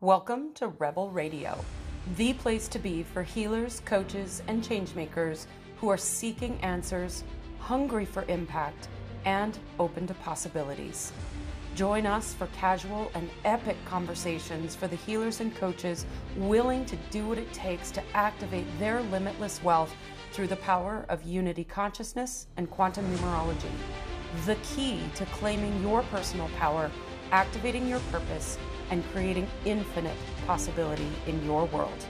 Welcome to Rebel Radio, the place to be for healers, coaches, and changemakers who are seeking answers, hungry for impact, and open to possibilities. Join us for casual and epic conversations for the healers and coaches willing to do what it takes to activate their limitless wealth through the power of unity consciousness and quantum numerology. The key to claiming your personal power, activating your purpose, and creating infinite possibility in your world.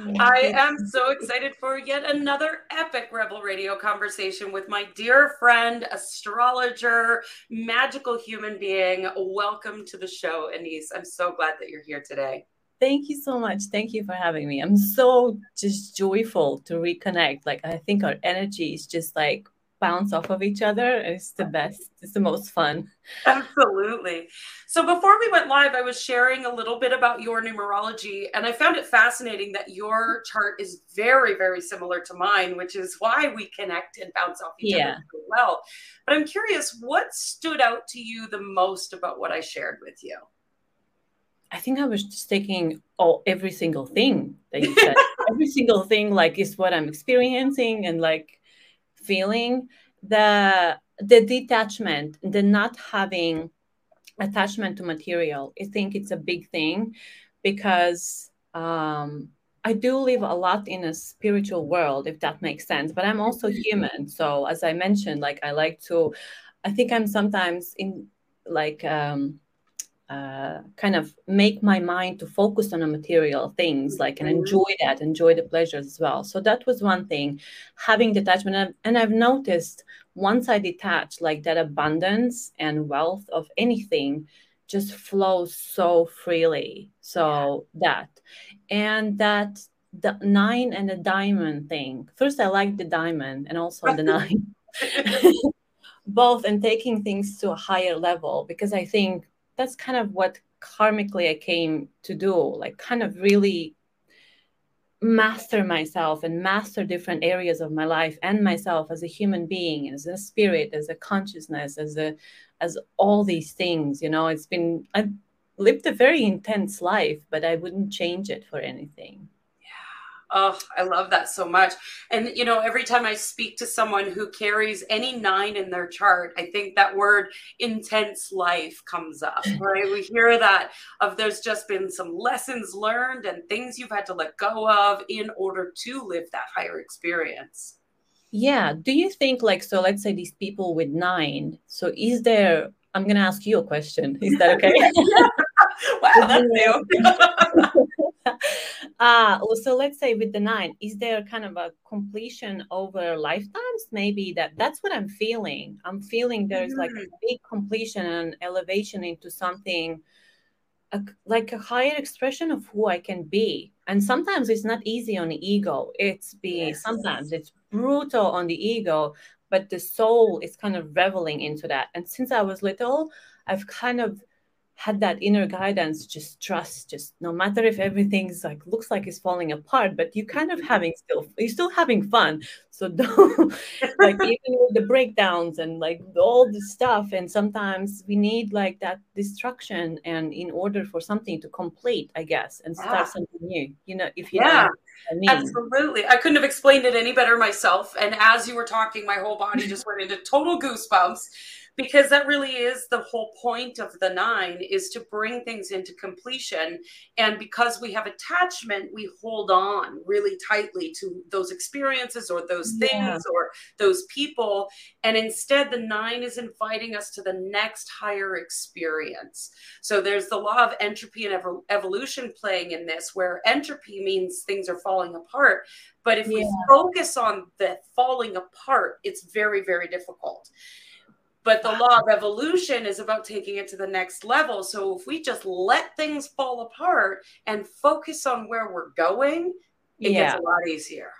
Oh I am so excited for yet another epic Rebel Radio conversation with my dear friend, astrologer, magical human being. Welcome to the show, Anise. I'm so glad that you're here today. Thank you so much. Thank you for having me. I'm so just joyful to reconnect. Like, I think our energy is just like bounce off of each other. It's the best. It's the most fun. Absolutely. So before we went live, I was sharing a little bit about your numerology, and I found it fascinating that your chart is very, very similar to mine, which is why we connect and bounce off each yeah. other so well. But I'm curious, what stood out to you the most about what I shared with you? I think I was just taking all oh, every single thing that you said. every single thing like is what I'm experiencing and like feeling the the detachment the not having attachment to material i think it's a big thing because um, i do live a lot in a spiritual world if that makes sense but i'm also mm-hmm. human so as i mentioned like i like to i think i'm sometimes in like um, uh, kind of make my mind to focus on the material things like and mm-hmm. enjoy that enjoy the pleasures as well. So that was one thing having detachment. And i've noticed once i detach like that abundance and wealth of anything just flows so freely. So yeah. that and that the nine and the diamond thing. First i like the diamond and also the nine. Both and taking things to a higher level because i think that's kind of what karmically I came to do, like kind of really master myself and master different areas of my life and myself as a human being, as a spirit, as a consciousness, as a as all these things. You know, it's been I've lived a very intense life, but I wouldn't change it for anything. Oh, I love that so much. And, you know, every time I speak to someone who carries any nine in their chart, I think that word intense life comes up, right? we hear that of there's just been some lessons learned and things you've had to let go of in order to live that higher experience. Yeah. Do you think, like, so let's say these people with nine, so is there, I'm going to ask you a question. Is that okay? wow, that's new. Uh, so let's say with the nine, is there kind of a completion over lifetimes? Maybe that that's what I'm feeling. I'm feeling there's mm-hmm. like a mm-hmm. big completion and elevation into something a, like a higher expression of who I can be. And sometimes it's not easy on the ego. It's be yes. sometimes it's brutal on the ego, but the soul is kind of reveling into that. And since I was little, I've kind of had that inner guidance just trust just no matter if everything's like looks like it's falling apart but you kind of mm-hmm. having still you're still having fun. So don't like even with the breakdowns and like all the stuff and sometimes we need like that destruction and in order for something to complete i guess and start yeah. something new you know if you yeah. I mean. absolutely. I couldn't have explained it any better myself and as you were talking my whole body just went into total goosebumps because that really is the whole point of the nine is to bring things into completion. And because we have attachment we hold on really tightly to those experiences or those things yeah. or those people. And instead the nine is inviting us to the next higher experience. So there's the law of entropy and ev- evolution playing in this where entropy means things are falling apart. But if yeah. we focus on the falling apart it's very very difficult but the law of evolution is about taking it to the next level. So if we just let things fall apart and focus on where we're going, it yeah. gets a lot easier.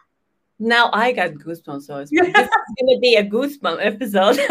Now I got goosebumps. So it's, going to be a goosebump episode.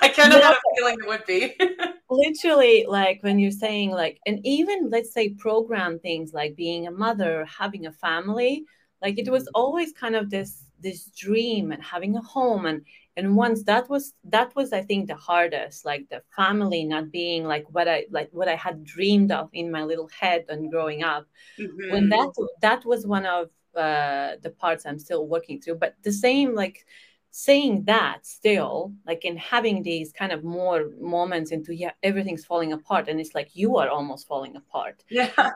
I kind of have a feeling it would be. literally, like when you're saying, like, and even let's say program things like being a mother, having a family, like it was mm-hmm. always kind of this this dream and having a home and and once that was that was i think the hardest like the family not being like what i like what i had dreamed of in my little head and growing up mm-hmm. when that that was one of uh, the parts i'm still working through but the same like saying that still like in having these kind of more moments into yeah everything's falling apart and it's like you are almost falling apart. Yeah.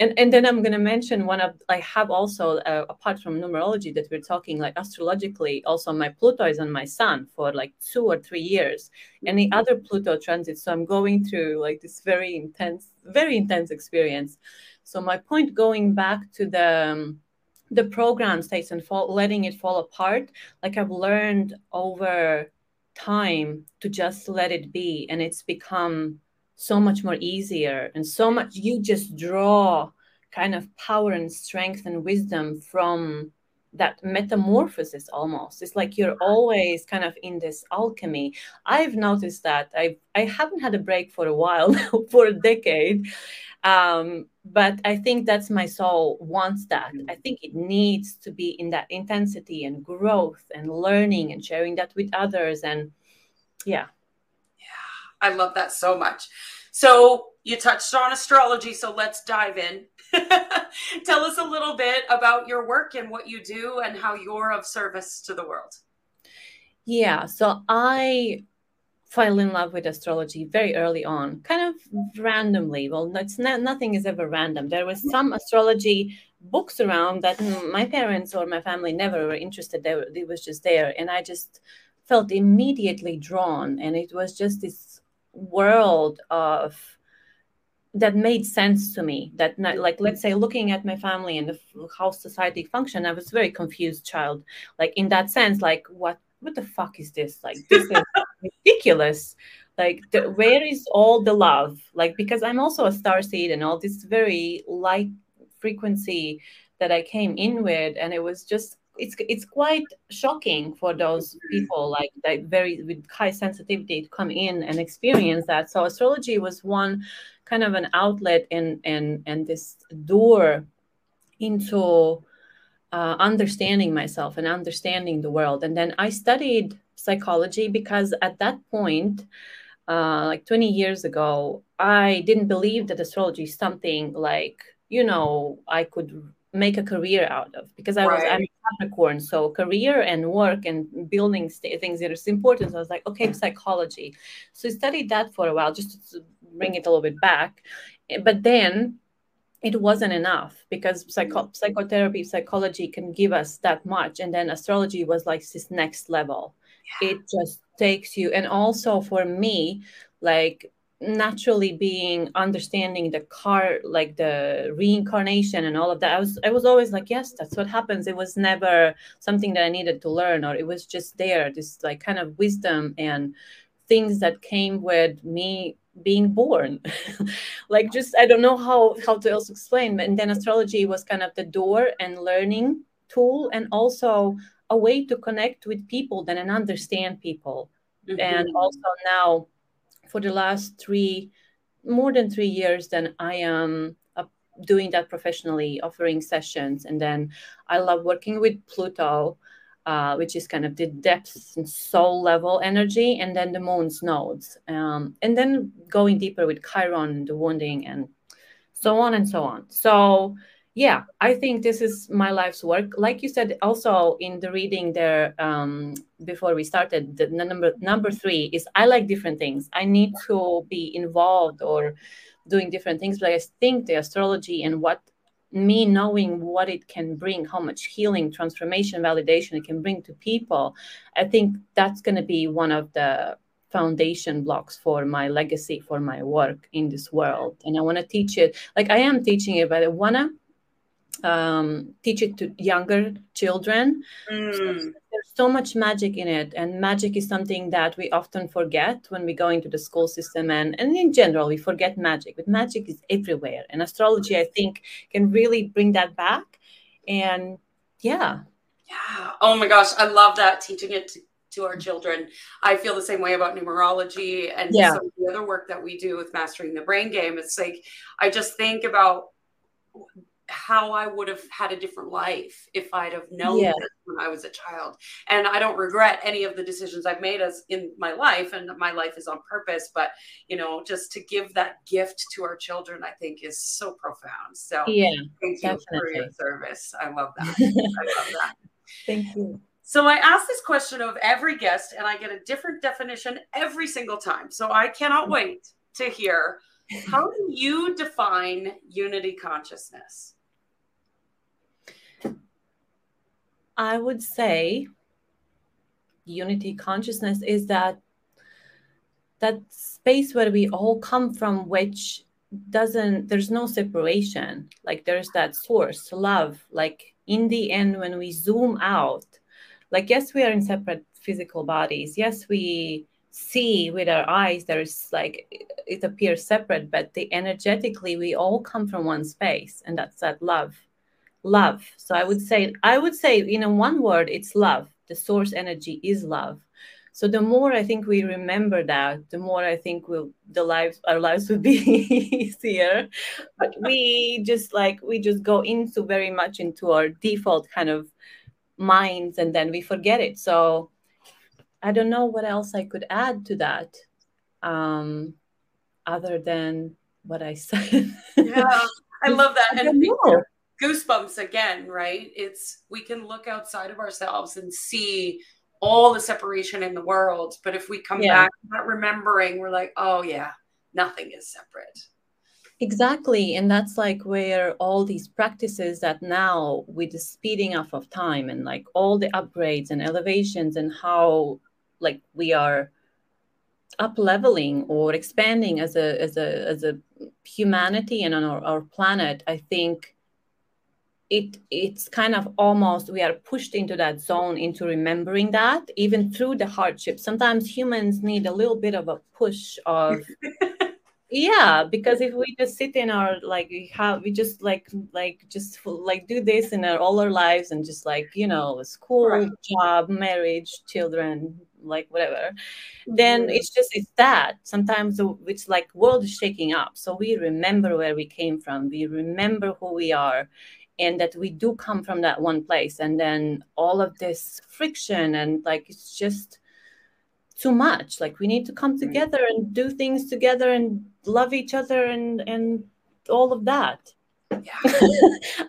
And, and then i'm going to mention one of i have also uh, apart from numerology that we're talking like astrologically also my pluto is on my sun for like two or three years. And the other pluto transit so i'm going through like this very intense very intense experience. So my point going back to the um, the program states and fall, letting it fall apart like i've learned over time to just let it be and it's become so much more easier and so much you just draw kind of power and strength and wisdom from that metamorphosis almost. It's like you're always kind of in this alchemy. I've noticed that. I i haven't had a break for a while for a decade. Um, but i think that's my soul wants that. Mm. I think it needs to be in that intensity and growth and learning and sharing that with others and yeah. Yeah i love that so much. So you touched on astrology so let's dive in. Tell us a little bit about your work and what you do and how you're of service to the world. Yeah so i fell in love with astrology very early on, kind of randomly. Well, it's not, nothing is ever random. There was some astrology books around that my parents or my family never were interested. They were, it was just there, and I just felt immediately drawn, and it was just this world of that made sense to me that not, like let's say looking at my family and the, how society functioned i was a very confused child like in that sense like what what the fuck is this like this is ridiculous. Like the, where is all the love? Like because i'm also a star seed and all this very light frequency that i came in with and it was just it's it's quite shocking for those people like that very with high sensitivity to come in and experience that. So astrology was one kind of an outlet and and and this door into uh, understanding myself and understanding the world. And then i studied psychology because at that point, uh, like 20 years ago, I didn't believe that astrology is something like, you know, I could make a career out of because I right. was I'm a Capricorn, so career and work and building st- things that is important. So I was like, okay, psychology. So I studied that for a while just to bring it a little bit back. But then it wasn't enough because psycho- psychotherapy, psychology can give us that much. And then astrology was like this next level it just takes you. And also for me like naturally being understanding the car like the reincarnation and all of that i was i was always like yes that's what happens. It was never something that i needed to learn or it was just there this like kind of wisdom and things that came with me being born. Like just i don't know how how to else explain and then astrology was kind of the door and learning tool and also a way to connect with people then and understand people. Mm-hmm. And also now, for the last three, more than three years, then I am uh, doing that professionally, offering sessions. And then I love working with Pluto. Uh, which is kind of the depth and soul level energy, and then the moon's nodes, um, and then going deeper with Chiron, the wounding, and so on and so on. So yeah i think this is my life's work. Like you said also in the reading there um, before we started the number number three is i like different things. I need to be involved or doing different things but i think the astrology and what me knowing what it can bring how much healing transformation validation it can bring to people i think that's going to be one of the foundation blocks for my legacy for my work in this world. And i want to teach it like i am teaching it but i want to um, teach it to younger children. Mm. So there's so much magic in it, and magic is something that we often forget when we go into the school system, and and in general we forget magic. But magic is everywhere, and astrology, I think, can really bring that back. And yeah, yeah. Oh my gosh, I love that teaching it to to our children. I feel the same way about numerology and yeah. some of the other work that we do with mastering the brain game. It's like I just think about how I would have had a different life if I'd have known Yeah. this when I was a child. And I don't regret any of the decisions I've made as in my life, and my life is on purpose. But you know, just to give that gift to our children, I think is so profound. So Yeah, thank you for your service. I love that. I love that. Thank you. So I ask this question of every guest, and I get a different definition every single time. So I cannot mm. wait to hear how do you define unity consciousness? I would say unity consciousness is that that space where we all come from which doesn't there's no separation. Like there's that source love. Like in the end when we zoom out like yes we are in separate physical bodies. Yes we see with our eyes there's like it appears separate but the energetically we all come from one space and that's that love love. So i would say i would say in a one word it's love. The source energy is love. So the more i think we remember that the more i think we'll the lives our lives will be easier. But we just like we just go into very much into our default kind of minds and then we forget it. So i don't know what else i could add to that um other than what i said. Yeah, I love that. I And don't know. Goosebumps again, right? It's we can look outside of ourselves and see all the separation in the world. But if we come Yeah. back that remembering, we're like, oh yeah, nothing is separate. Exactly. And that's like where all these practices that now with the speeding up of time and like all the upgrades and elevations and how like we are up leveling or expanding as a as a as a humanity and on our, our planet, I think it it's kind of almost we are pushed into that zone into remembering that even through the hardship. Sometimes humans need a little bit of a push of yeah because if we just sit in our like we have we just like like just like do this in our all our lives and just like you know school Right. job marriage children like whatever then Mhm. it's just it's that sometimes it's like world is shaking up so we remember where we came from we remember who we are and that we do come from that one place. And then all of this friction and like it's just too much. Like we need to come together and do things together and love each other and and all of that. Yeah.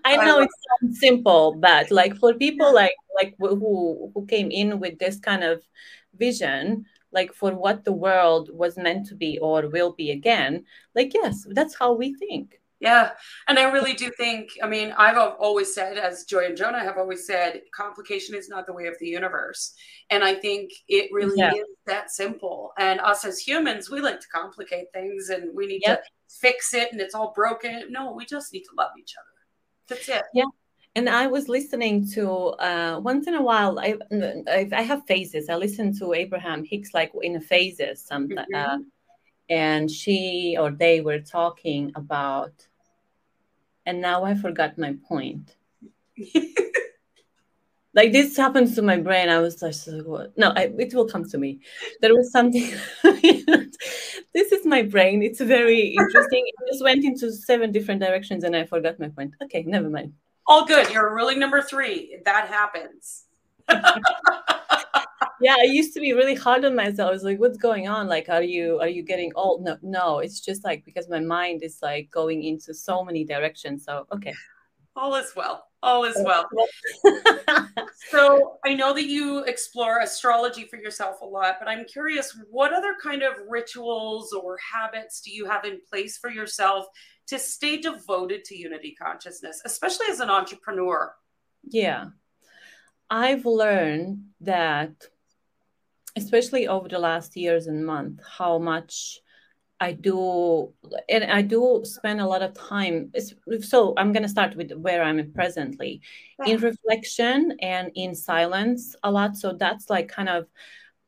i know it sounds simple but like for people like like who who came in with this kind of vision like for what the world was meant to be or will be again like yes that's how we think Yeah. And I really do think, I mean, I've always said, as Joy and Jonah have always said, complication is not the way of the universe. And I think it really Yeah. is that simple. And us as humans, we like to complicate things and we need Yep. to fix it and it's all broken. No, we just need to love each other. That's it. Yeah. And i was listening to uh once in a while i i, have phases i listen to abraham hicks like in phases sometimes uh, and she or they were talking about and now i forgot my point like this happens to my brain i was like what? no I, it will come to me there was something this is my brain it's very interesting it just went into seven different directions and i forgot my point okay never mind all good. You're ruling number three. That happens. yeah i used to be really hard on myself i was like what's going on like are you are you getting old no no it's just like because my mind is like going into so many directions so okay All is well. All is well. So I know that you explore astrology for yourself a lot, but I'm curious what other kind of rituals or habits do you have in place for yourself to stay devoted to unity consciousness, especially as an entrepreneur? yeah i've learned that especially over the last years and month how much i do and i do spend a lot of time so i'm going to start with where i'm presently. In reflection and in silence a lot so that's like kind of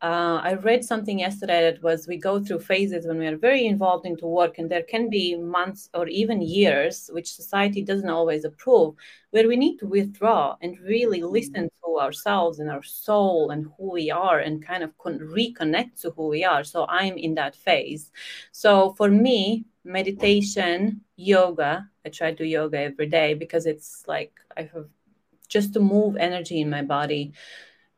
uh, I read something yesterday that was we go through phases when we are very involved into work, and there can be months or even years, which society doesn't always approve, where we need to withdraw and really mm-hmm. listen to ourselves and our soul and who we are and kind of con- reconnect to who we are. So I'm in that phase. So for me, meditation, yoga, I try to do yoga every day because it's like I have just to move energy in my body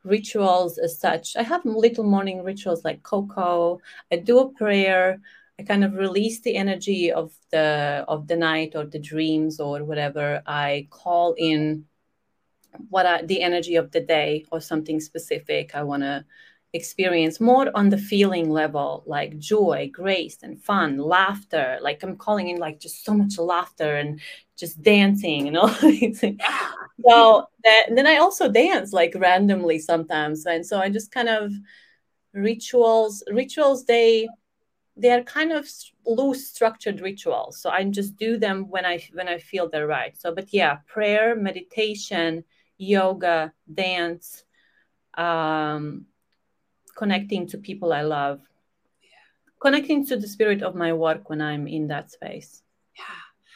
rituals as such. I have little morning rituals like cocoa. I do a prayer. I kind of release the energy of the of the night or the dreams or whatever. I call in what I, the energy of the day or something specific I want to experience more on the feeling level like joy grace and fun laughter like i'm calling in like just so much laughter and just dancing and all these things so that, then I also dance like randomly sometimes, and so I just kind of rituals. Rituals they they are kind of loose structured rituals, so I just do them when I when I feel they're right. So, but yeah, prayer, meditation, yoga, dance, um, connecting to people I love, yeah. connecting to the spirit of my work when I'm in that space.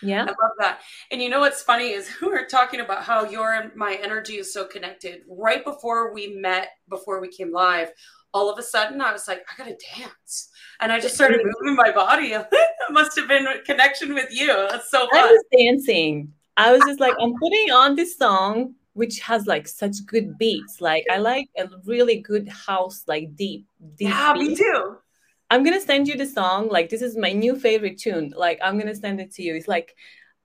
Yeah. I love that. And you know what's funny is we were talking about how your and my energy is so connected. Right before we met, before we came live, all of a sudden I was like, I gotta dance. And I just started moving my body. it must have been a connection with you. That's so fun. I was dancing. I was just like, I'm putting on this song which has like such good beats. Like I like a really good house, like deep, deep. Yeah, beats. me too. I'm gonna send you the song. Like this is my new favorite tune. Like I'm gonna send it to you. It's like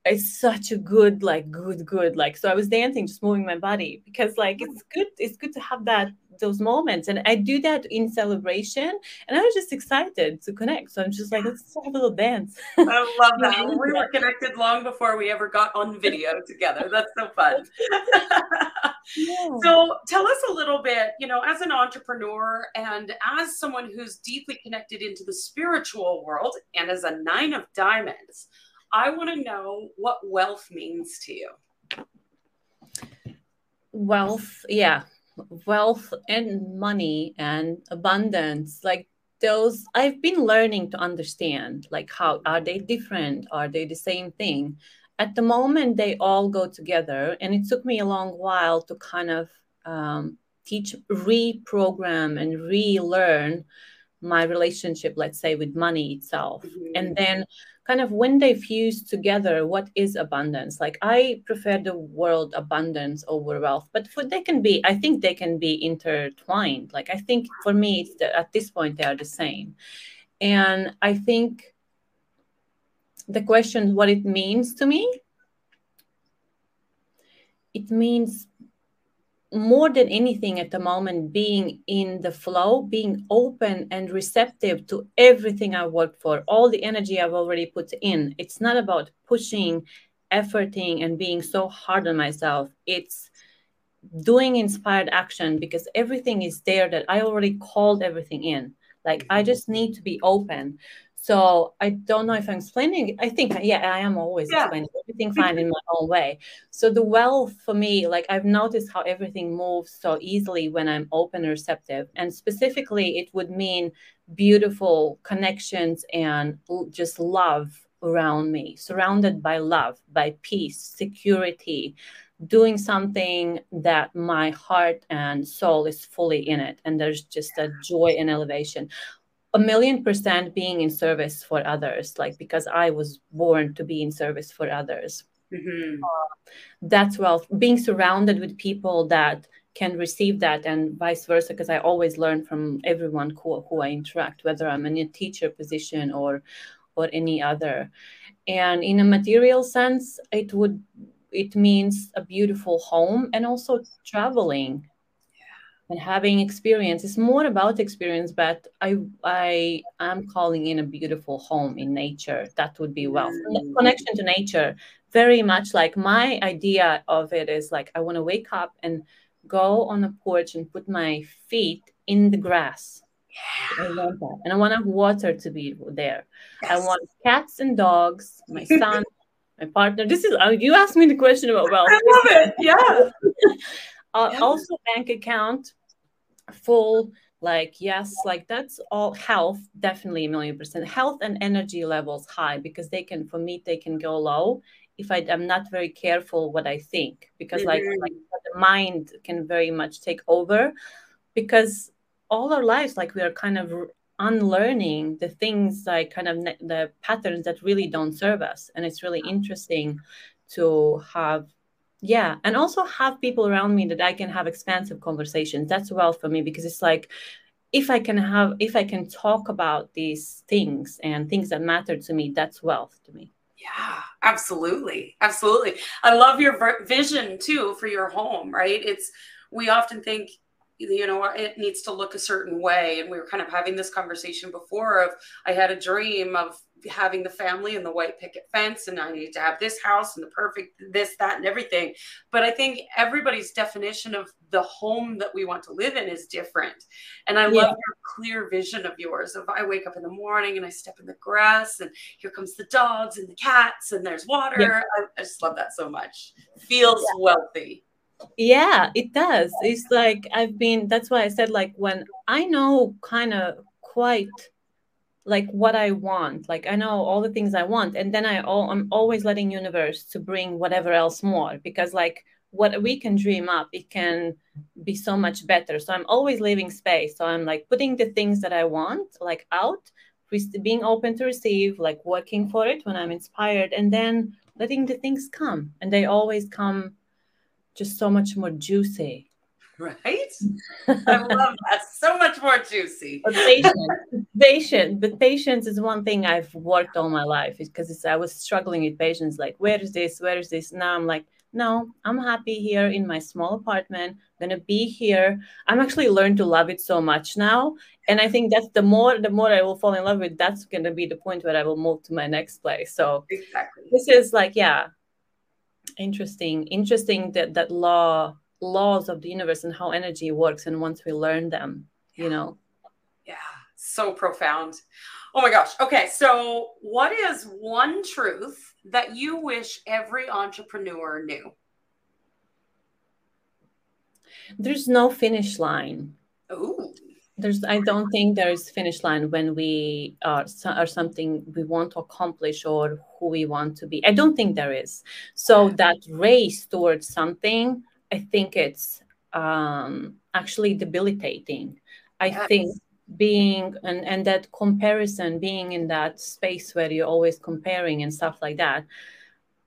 it's such a good, like good, good. Like so I was dancing, just moving my body because like hmm. it's good. It's good to have that those moments. And I do that in celebration. And I was just excited to connect. So I'm just like, let's have a little dance. I love that. we were connected long before we ever got on video together. That's so fun. yeah. So tell us a little bit, you know, as an entrepreneur and as someone who's deeply connected into the spiritual world and as a nine of diamonds, I want to know what wealth means to you. Wealth, yeah wealth and money and abundance like those i've been learning to understand like how are they different are they the same thing at the moment they all go together and it took me a long while to kind of um, teach reprogram and relearn my relationship let's say with money itself mm-hmm. and then kind of when they fuse together what is abundance? Like i prefer the word abundance over wealth but for they can be i think they can be intertwined. Like i think for me it's the, at this point they are the same. And i think the question what it means to me it means more than anything at the moment being in the flow being open and receptive to everything i worked for all the energy i've already put in. It's not about pushing efforting and being so hard on myself. It's doing inspired action because everything is there that i already called everything in. Like i mm-hmm. just need to be open so I don't know if I'm explaining. I think yeah, I am always yeah. explaining everything fine in my own way. So the wealth for me, like I've noticed how everything moves so easily when I'm open and receptive. And specifically, it would mean beautiful connections and just love around me, surrounded by love, by peace, security, doing something that my heart and soul is fully in it. And there's just a joy and elevation a million percent being in service for others like because i was born to be in service for others. Mm-hmm. uh, that's wealth being surrounded with people that can receive that and vice versa because i always learn from everyone who, who i interact whether i'm in a teacher position or or any other. And in a material sense it would it means a beautiful home and also traveling and having experience it's more about experience but i i am calling in a beautiful home in nature that would be wealth mm. connection to nature very much like my idea of it is like i want to wake up and go on a porch and put my feet in the grass yeah. I want that. And I want water to be there. Yes. I want cats and dogs, my son, my partner. This is, uh, you asked me the question about wealth. I love it. Yeah. uh, yeah. Also, bank account full like yes like that's all health definitely a million percent health and energy levels high because they can for me they can go low if I, am not very careful what I think because like, mm-hmm. like the mind can very much take over because all our lives like we are kind of unlearning the things like kind of ne- the patterns that really don't serve us and it's really interesting to have yeah and also have people around me that i can have expansive conversations. That's well for me because it's like if i can have if i can talk about these things and things that matter to me that's wealth to me. Yeah absolutely absolutely. I love your vision too for your home right? It's we often think you know it needs to look a certain way and we were kind of having this conversation before of i had a dream of having the family and the white picket fence and i need to have this house and the perfect this that and everything but i think everybody's definition of the home that we want to live in is different and i yeah. love your clear vision of yours of i wake up in the morning and i step in the grass and here comes the dogs and the cats and there's water yeah. I, I, just love that so much feels yeah. wealthy yeah it does. It's like i've been that's why i said like when i know kind of quite like what i want like i know all the things i want and then i all i'm always letting universe to bring whatever else more because like what we can dream up it can be so much better. So i'm always leaving space. So i'm like putting the things that i want like out being open to receive like working for it when i'm inspired and then letting the things come and they always come just so much more juicy. Right? I love that. So much more juicy. But patience, patience, but patience is one thing I've worked all my life because I was struggling with patience. Like, where is this? Where is this? Now I'm like, no, I'm happy here in my small apartment. I'm gonna be here. I'm actually learned to love it so much now. And I think that's the more the more I will fall in love with, that's gonna be the point where I will move to my next place. So exactly. this is like, yeah, interesting. Interesting that that law laws of the universe and how energy works and once we learn them you know? Yeah. So profound. Oh my gosh. Okay. So what is one truth that you wish every entrepreneur knew? There's no finish line. Ooh there's i don't think there's finish line when we are, are something we want to accomplish or who we want to be. I don't think there is. So that race towards something i think it's um, actually debilitating. I yes. think being and and that comparison being in that space where you're always comparing and stuff like that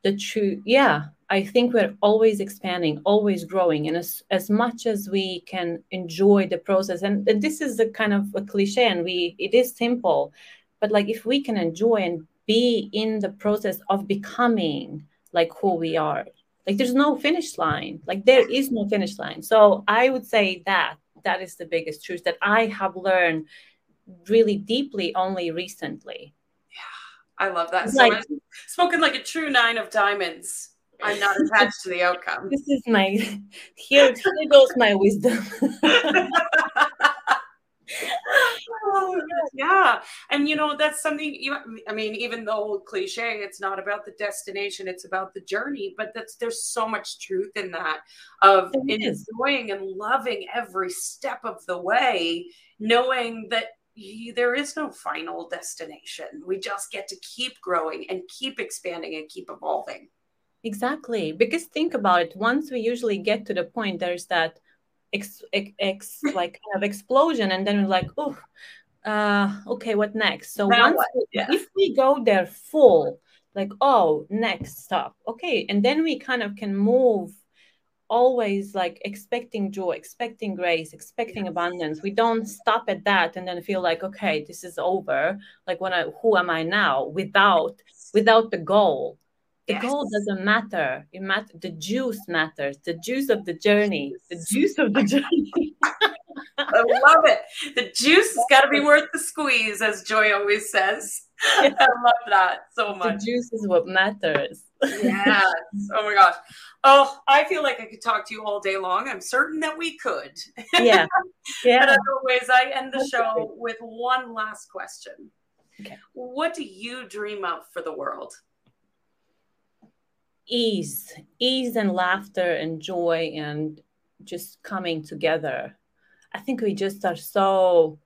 the true yeah I think we're always expanding, always growing. And as, as much as we can enjoy the process, and, and this is a kind of a cliche, and we it is simple, but like if we can enjoy and be in the process of becoming like who we are, like there's no finish line. Like there is no finish line. So I would say that that is the biggest truth that I have learned really deeply only recently. Yeah, I love that. So like, spoken like a true nine of diamonds. I'm not attached to the outcome. This is my here, here goes my wisdom. oh, yeah. And you know, that's something you I mean, even though cliche, it's not about the destination, it's about the journey. But that's there's so much truth in that of it enjoying is. and loving every step of the way, knowing that there is no final destination. We just get to keep growing and keep expanding and keep evolving. Exactly. Because think about it, once we usually get to the point, there's that ex, ex, ex like kind of explosion, and then we're like, oh, uh, okay, what next? So now once we, yeah. if we go there full, like, oh, next stop, okay, and then we kind of can move always like expecting joy, expecting grace, expecting yes. abundance. We don't stop at that and then feel like, okay, this is over. Like when I who am I now without without the goal the yes. goal doesn't matter. It matter. The juice matters. The juice of the journey. The juice of the journey. I love it. The juice has got to be worth the squeeze, as Joy always says. I love that so much. The juice is what matters. yes. Oh my gosh. Oh, I feel like I could talk to you all day long. I'm certain that we could. Yeah. Yeah. but as always, I end the show with one last question. Okay. What do you dream of for the world? Ease, ease and laughter and joy and just coming together. I think we just are so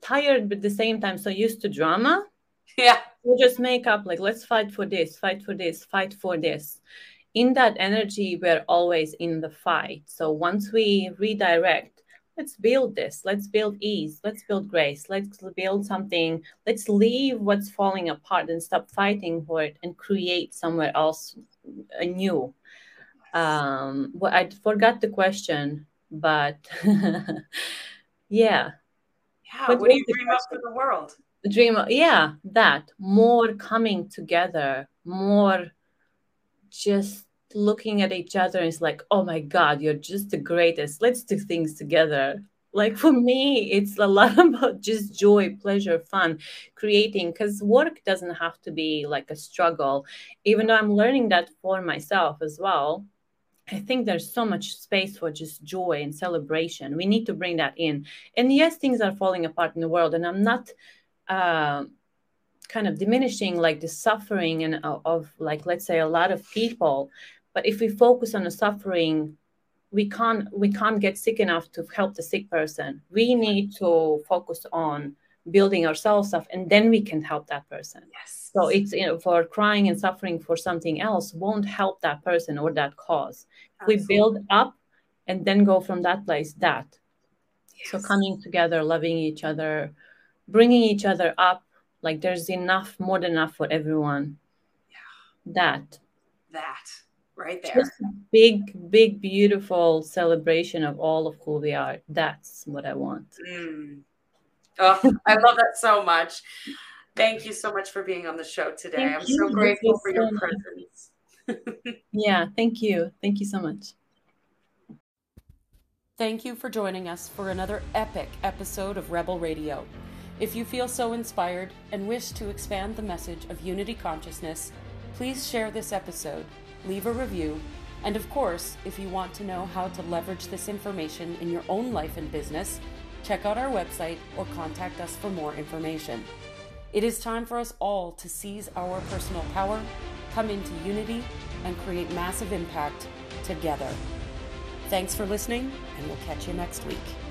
tired, but at the same time so used to drama. Yeah. We just make up like let's fight for this, fight for this, fight for this. In that energy, we're always in the fight. So once we redirect, let's build this, let's build ease, let's build grace, let's build something, let's leave what's falling apart and stop fighting for it and create somewhere else anew. Um, well, I forgot the question, but yeah. Yeah. But what do you dream up for the world? Dream, of, yeah, that more coming together, more just looking at each other and it's like, oh my God, you're just the greatest. Let's do things together. Like for me, it's a lot about just joy, pleasure, fun, creating, because work doesn't have to be like a struggle, even though I'm learning that for myself as well. I think there's so much space for just joy and celebration. We need to bring that in. And yes, things are falling apart in the world, and I'm not uh, kind of diminishing like the suffering and of, of like let's say a lot of people. But if we focus on the suffering, we can't we can't get sick enough to help the sick person. We need to focus on building ourselves up, and then we can help that person. Yes so it's you know for crying and suffering for something else won't help that person or that cause. Absolutely. We build up and then go from that place. That yes. so coming together, loving each other, bringing each other up. Like there's enough, more than enough for everyone. Yeah. That. That right there. Just big, big, beautiful celebration of all of who we are. That's what I want. Mm. Oh, I love that so much. Thank you so much for being on the show today. Thank I'm you. so grateful for your presence. yeah, thank you. Thank you so much. Thank you for joining us for another epic episode of Rebel Radio. If you feel so inspired and wish to expand the message of unity consciousness, please share this episode, leave a review, and of course, if you want to know how to leverage this information in your own life and business, check out our website or contact us for more information. It is time for us all to seize our personal power, come into unity, and create massive impact together. Thanks for listening, and we'll catch you next week.